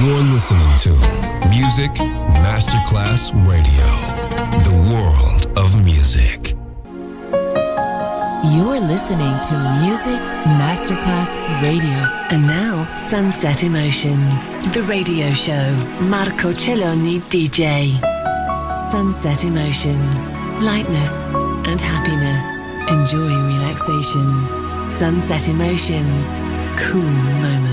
You're listening to Music Masterclass Radio, the world of music. You're listening to Music Masterclass Radio. And now, Sunset Emotions, the radio show. Marco Celloni DJ. Sunset Emotions, lightness and happiness. Enjoy relaxation. Sunset Emotions, cool moments.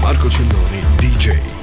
Marco Celloni, DJ.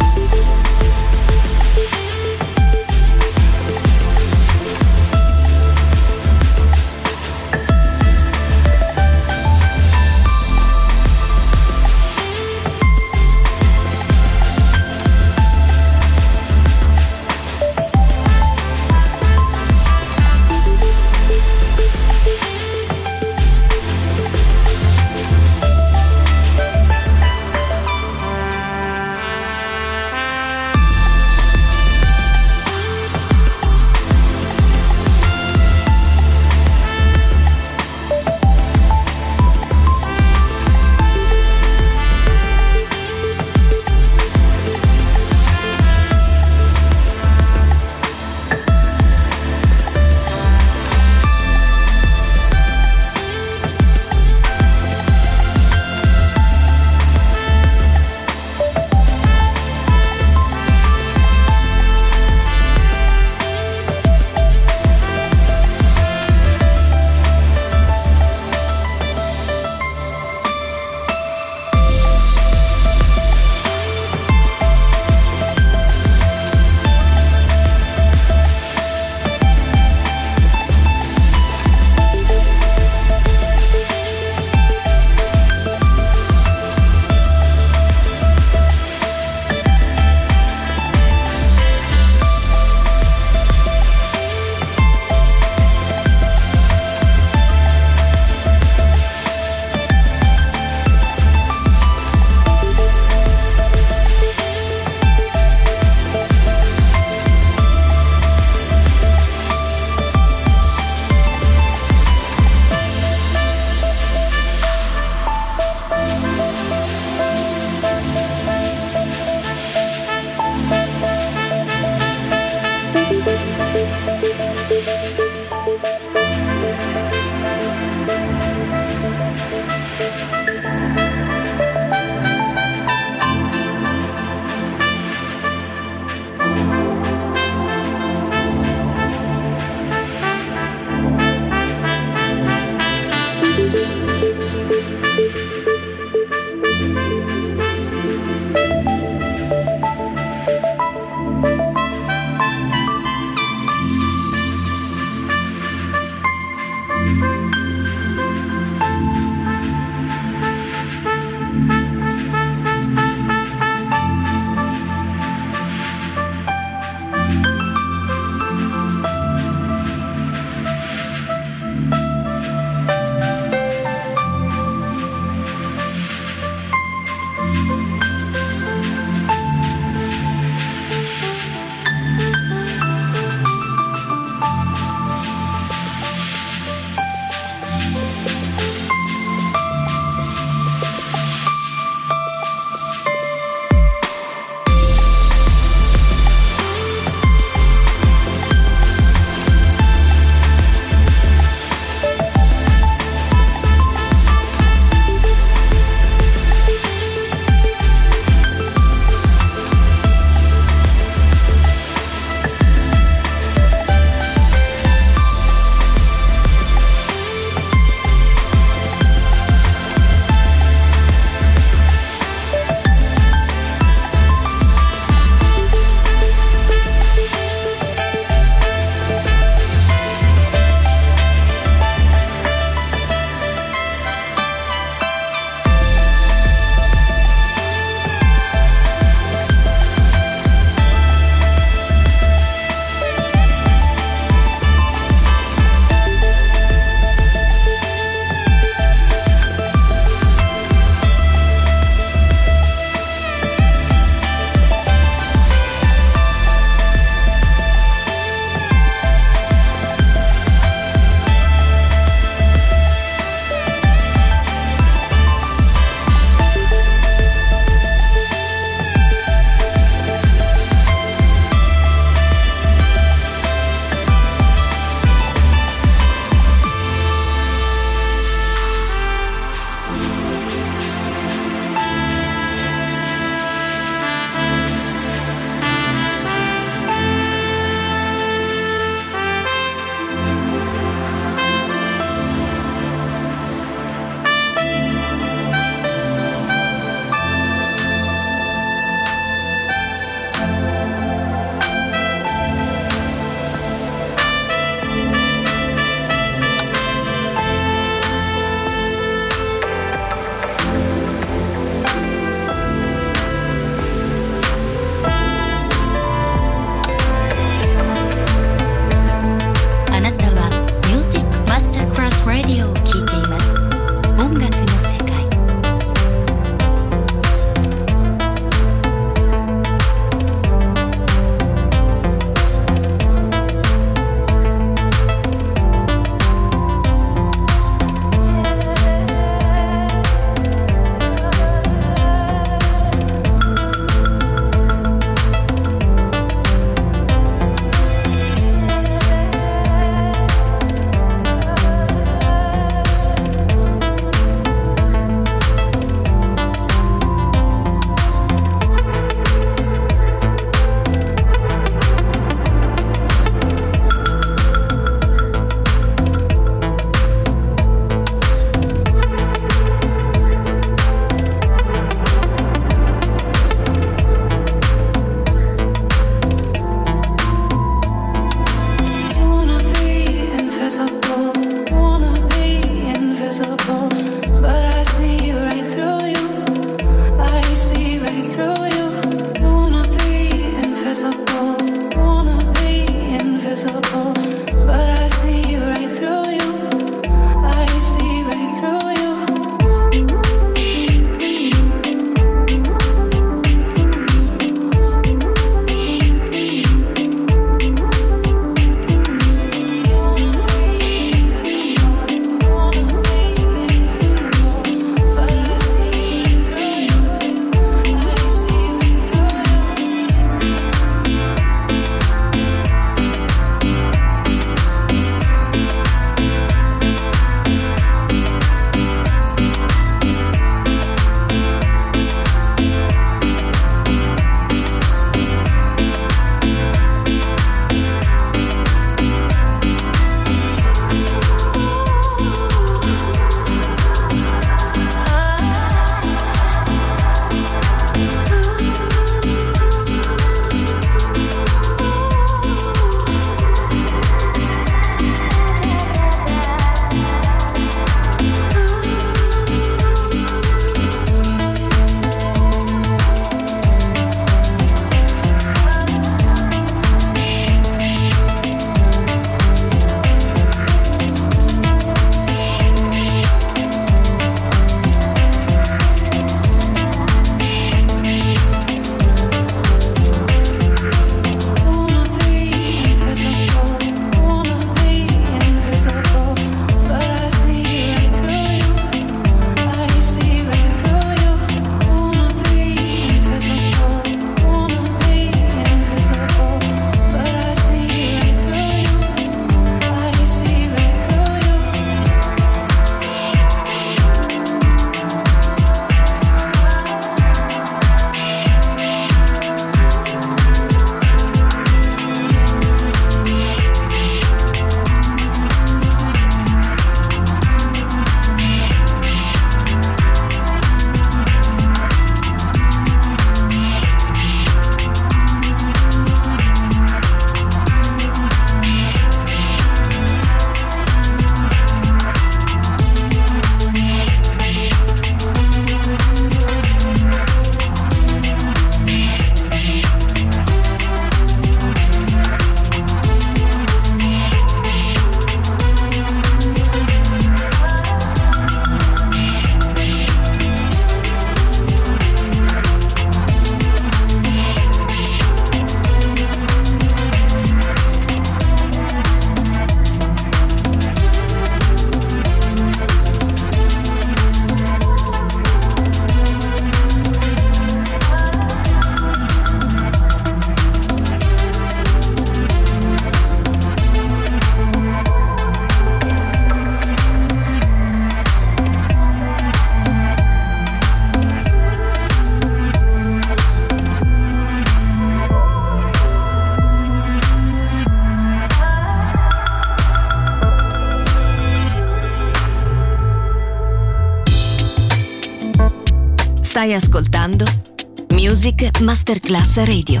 Masterclass Radio.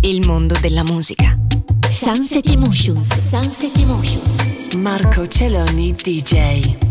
Il mondo della musica. Sunset Emotions. Sunset Emotions. Marco Celloni DJ.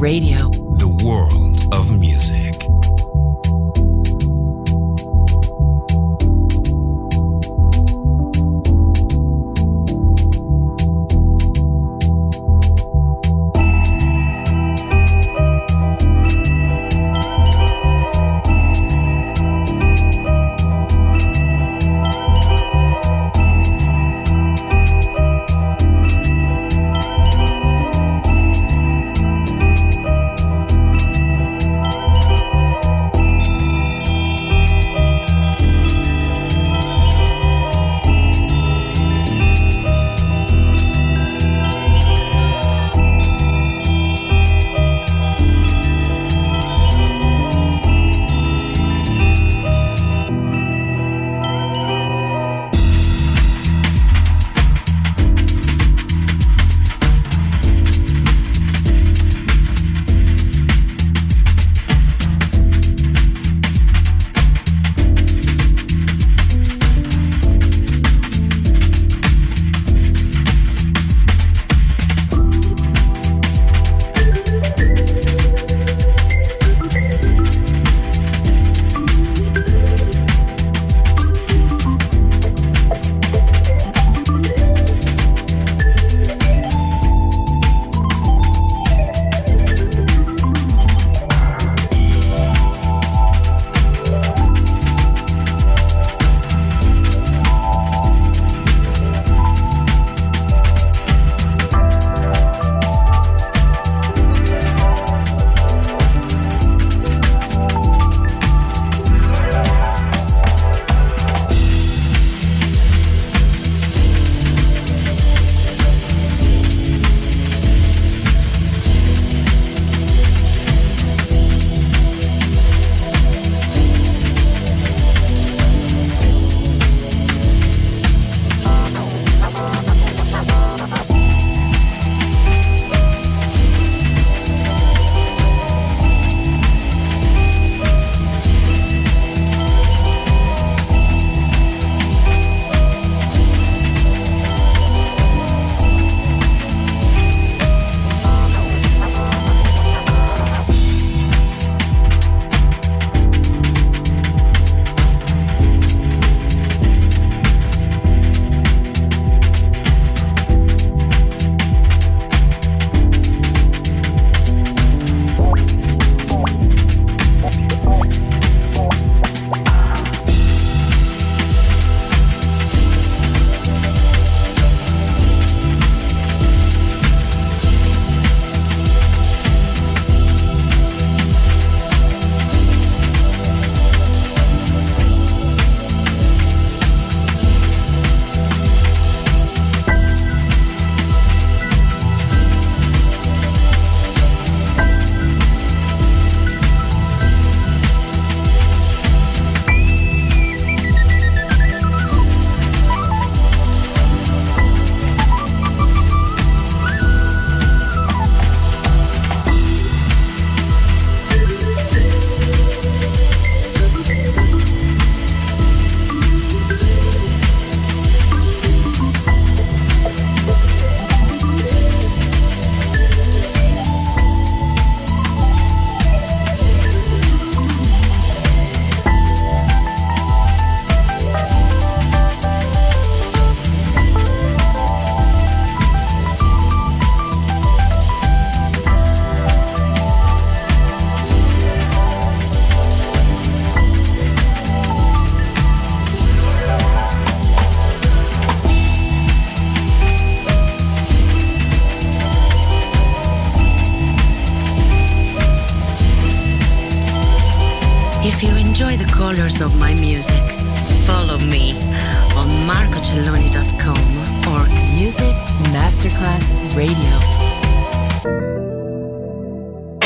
Radio.